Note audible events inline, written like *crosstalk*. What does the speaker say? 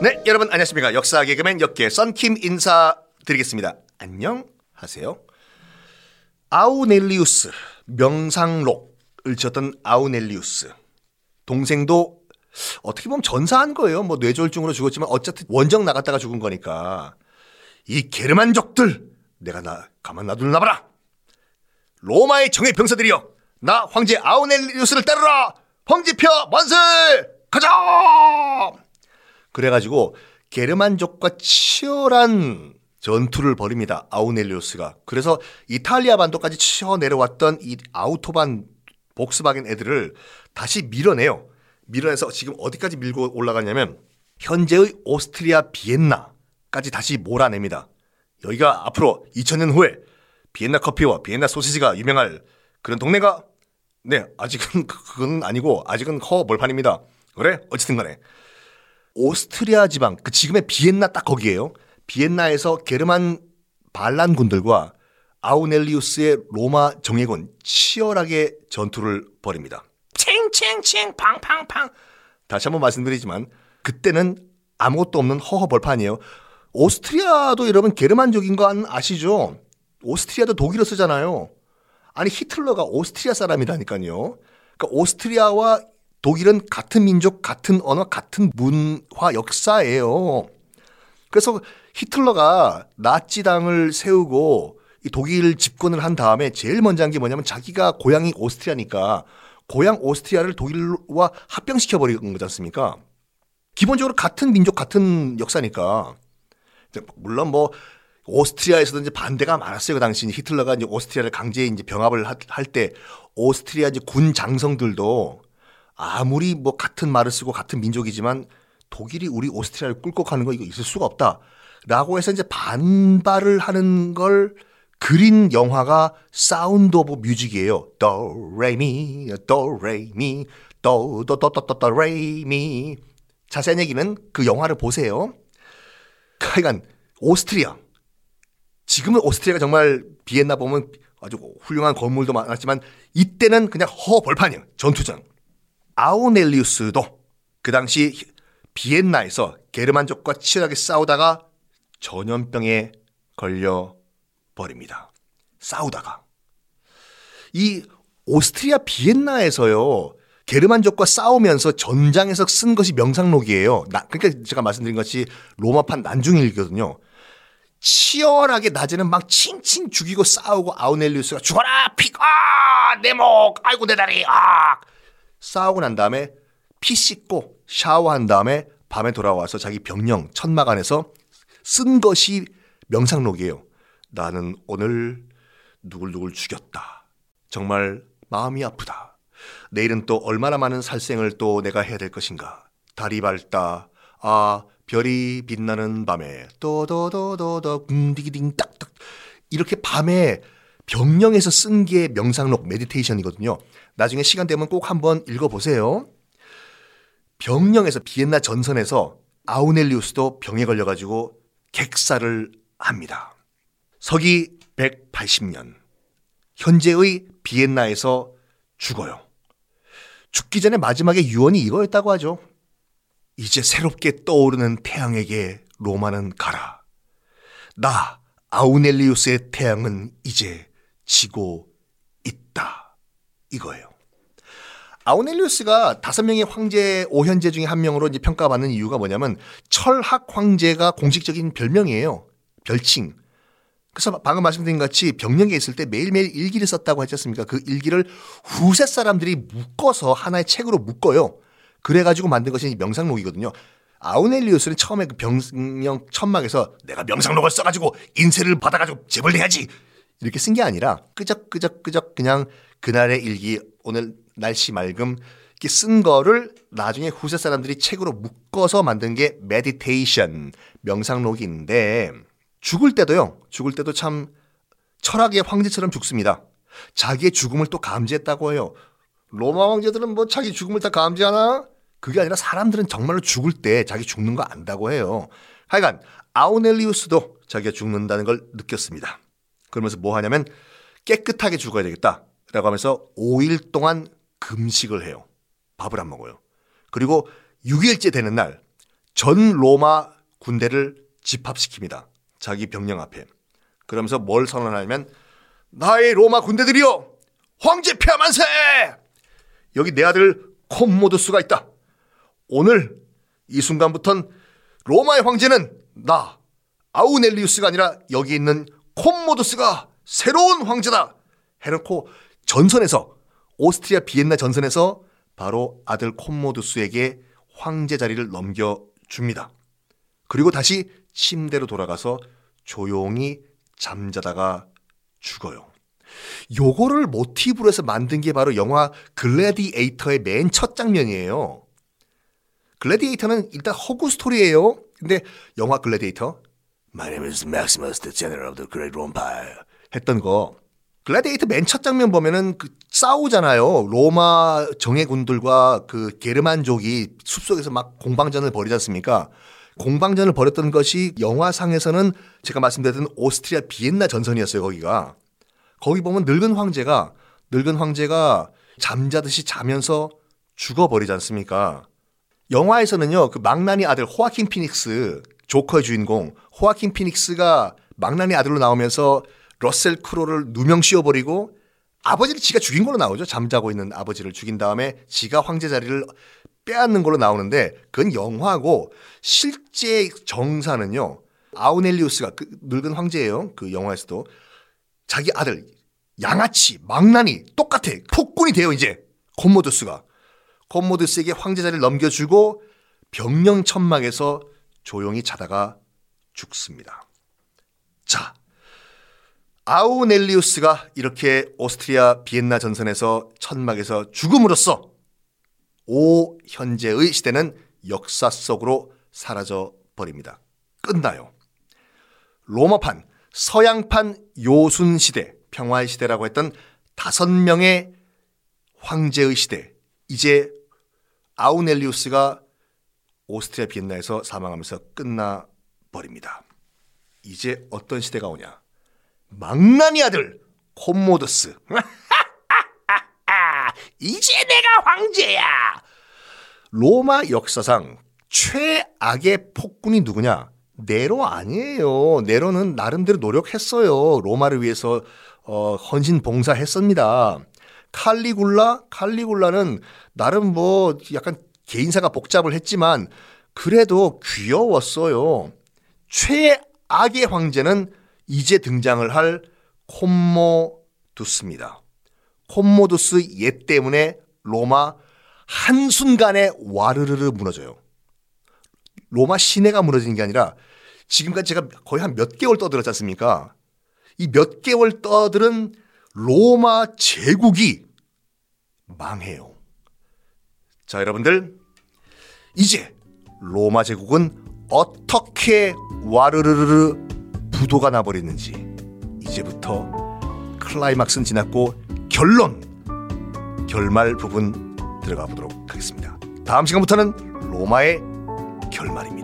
네, 여러분 안녕하십니까. 역사 개그맨 역계 썬킴 인사드리겠습니다. 안녕하세요. 아우넬리우스 명상록을 지었던 아우넬리우스 동생도 어떻게 보면 전사한 거예요. 뭐 뇌졸중으로 죽었지만 어쨌든 원정 나갔다가 죽은 거니까 이 게르만족들 내가 나 가만 놔둘 나 봐라. 로마의 정예 병사들이여 나 황제 아우넬리우스를 따르라. 황제표 만세 가자. 그래가지고 게르만족과 치열한 전투를 벌입니다. 아우넬리우스가. 그래서 이탈리아 반도까지 치어 내려왔던 이 아우토반 복스바겐 애들을 다시 밀어내요. 밀어내서 지금 어디까지 밀고 올라가냐면 현재의 오스트리아 비엔나까지 다시 몰아냅니다. 여기가 앞으로 2000년 후에 비엔나 커피와 비엔나 소시지가 유명할 그런 동네가 네 아직은 *laughs* 그건 아니고 아직은 허벌판입니다. 그래 어쨌든 간에 오스트리아 지방 그 지금의 비엔나 딱 거기에요. 비엔나에서 게르만 반란군들과 아우넬리우스의 로마 정예군 치열하게 전투를 벌입니다. 칭칭칭 팡팡팡 다시 한번 말씀드리지만 그때는 아무것도 없는 허허벌판이에요. 오스트리아도 여러분 게르만족인 거 아시죠? 오스트리아도 독일어 쓰잖아요. 아니 히틀러가 오스트리아 사람이라니까요. 그러니까 오스트리아와 독일은 같은 민족, 같은 언어, 같은 문화 역사예요. 그래서 히틀러가 나치당을 세우고 이 독일 집권을 한 다음에 제일 먼저 한 게 뭐냐면 자기가 고향이 오스트리아니까 고향 오스트리아를 독일과 합병시켜 버린 거지 않습니까? 기본적으로 같은 민족 같은 역사니까 물론 뭐 오스트리아에서도 이제 반대가 많았어요. 그 당시 히틀러가 이제 오스트리아를 강제 이제 병합을 할 때 오스트리아 이제 군 장성들도 아무리 뭐 같은 말을 쓰고 같은 민족이지만 독일이 우리 오스트리아를 꿀꺽하는 거 이거 있을 수가 없다. 라고 해서 이제 반발을 하는 걸 그린 영화가 Sound of Music이에요. 도 레미 도 레미 도도도도도 레미 자세한 얘기는 그 영화를 보세요. 하여간 오스트리아 지금은 오스트리아가 정말 비엔나 보면 아주 훌륭한 건물도 많았지만 이때는 그냥 허벌판이에요. 전투장. 아우넬리우스도 그 당시 비엔나에서 게르만족과 치열하게 싸우다가 전염병에 걸려 버립니다. 싸우다가 이 오스트리아 비엔나에서요. 게르만족과 싸우면서 전장에서 쓴 것이 명상록이에요. 나, 그러니까 제가 말씀드린 것이 로마판 난중일기거든요. 치열하게 낮에는 막 칭칭 죽이고 싸우고 아우넬리우스가 죽어라 피가 내목 아이고 내 다리 아 싸우고 난 다음에 피 씻고 샤워한 다음에 밤에 돌아와서 자기 병령 천막 안에서 쓴 것이 명상록이에요. 나는 오늘 누굴 누굴 죽였다. 정말 마음이 아프다. 내일은 또 얼마나 많은 살생을 또 내가 해야 될 것인가. 달이 밝다. 아, 별이 빛나는 밤에 또도도도도 궁디기딩 딱딱 이렇게 밤에 병령에서 쓴 게 명상록 메디테이션이거든요. 나중에 시간 되면 꼭 한번 읽어보세요. 병령에서 비엔나 전선에서 아우넬리우스도 병에 걸려가지고 객사를 합니다. 서기 180년 현재의 비엔나에서 죽어요. 죽기 전에 마지막에 유언이 이거였다고 하죠. 이제 새롭게 떠오르는 태양에게 로마는 가라. 나 아우넬리우스의 태양은 이제 지고 있다. 이거예요. 아우넬리우스가 다섯 명의 황제 오현제 중에 한 명으로 이제 평가받는 이유가 뭐냐면 철학 황제가 공식적인 별명이에요. 별칭. 그래서 방금 말씀드린 같이 병령에 있을 때 매일매일 일기를 썼다고 했지 않습니까? 그 일기를 후세 사람들이 묶어서 하나의 책으로 묶어요. 그래가지고 만든 것이 명상록이거든요. 아우넬리우스는 처음에 그 병령 천막에서 내가 명상록을 써가지고 인쇄를 받아가지고 재벌 내야지 이렇게 쓴 게 아니라 끄적끄적끄적 그냥 그날의 일기 오늘 날씨 맑음 이렇게 쓴 거를 나중에 후세 사람들이 책으로 묶어서 만든 게 Meditation 명상록인데 죽을 때도요 죽을 때도 참 철학의 황제처럼 죽습니다. 자기의 죽음을 또 감지했다고 해요. 로마 황제들은 뭐 자기 죽음을 다 감지하나? 그게 아니라 사람들은 정말로 죽을 때 자기 죽는 거 안다고 해요. 하여간 아우렐리우스도 자기가 죽는다는 걸 느꼈습니다. 그러면서 뭐 하냐면 깨끗하게 죽어야 되겠다. 라고 하면서 5일 동안 금식을 해요. 밥을 안 먹어요. 그리고 6일째 되는 날 전 로마 군대를 집합시킵니다. 자기 병령 앞에. 그러면서 뭘 선언하냐면 나의 로마 군대들이여 황제 폐하만세! 여기 내 아들 콤모두스가 있다. 오늘 이 순간부턴 로마의 황제는 나 아우넬리우스가 아니라 여기 있는 콤모두스가 새로운 황제다. 해놓고 전선에서 오스트리아 비엔나 전선에서 바로 아들 콤모두스에게 황제 자리를 넘겨줍니다. 그리고 다시 침대로 돌아가서 조용히 잠자다가 죽어요. 요거를 모티브로 해서 만든 게 바로 영화 글래디에이터의 맨 첫 장면이에요. 글래디에이터는 일단 허구 스토리예요. 근데 영화 글래디에이터 My name is Maximus, the general of the Great Empire 했던 거 글래디에이터 맨 첫 장면 보면은 그 싸우잖아요. 로마 정예군들과 그 게르만족이 숲속에서 막 공방전을 벌이지 않습니까? 공방전을 벌였던 것이 영화상에서는 제가 말씀드렸던 오스트리아 비엔나 전선이었어요, 거기가. 거기 보면 늙은 황제가 늙은 황제가 잠자듯이 자면서 죽어버리지 않습니까? 영화에서는요, 그 망나니 아들 호아킨 피닉스, 조커의 주인공 호아킨 피닉스가 망나니 아들로 나오면서 러셀 크로를 누명 씌워버리고 아버지를 지가 죽인 걸로 나오죠. 잠자고 있는 아버지를 죽인 다음에 지가 황제 자리를 빼앗는 걸로 나오는데 그건 영화고 실제 정사는요. 아우넬리우스가 그 늙은 황제예요. 그 영화에서도 자기 아들 양아치 망나니 똑같아 폭군이 돼요 이제 콤모두스가 콤모두스에게 황제 자리를 넘겨주고 병령천막에서 조용히 자다가 죽습니다. 자, 아우넬리우스가 이렇게 오스트리아 비엔나 전선에서 천막에서 죽음으로써 오 현재의 시대는 역사 속으로 사라져 버립니다. 끝나요. 로마판, 서양판 요순 시대, 평화의 시대라고 했던 다섯 명의 황제의 시대. 이제 아우넬리우스가 오스트리아 비엔나에서 사망하면서 끝나 버립니다. 이제 어떤 시대가 오냐? 망나니 아들 콤모두스. *laughs* 이제 내가 황제야. 로마 역사상 최악의 폭군이 누구냐? 네로 아니에요. 네로는 나름대로 노력했어요. 로마를 위해서 어, 헌신 봉사했습니다. 칼리굴라, 칼리굴라는 나름 뭐 약간 개인사가 복잡을 했지만 그래도 귀여웠어요. 최악의 황제는 이제 등장을 할 콤모두스입니다. 콤모두스 옛 때문에 로마 한순간에 와르르르 무너져요. 로마 시내가 무너지는 게 아니라 지금까지 제가 거의 한 몇 개월 떠들었지 않습니까? 이 몇 개월 떠들은 로마 제국이 망해요. 자, 여러분들. 이제 로마 제국은 어떻게 와르르르 부도가 나버리는지 이제부터 클라이막스는 지났고 결론, 결말 부분 들어가 보도록 하겠습니다. 다음 시간부터는 로마의 결말입니다.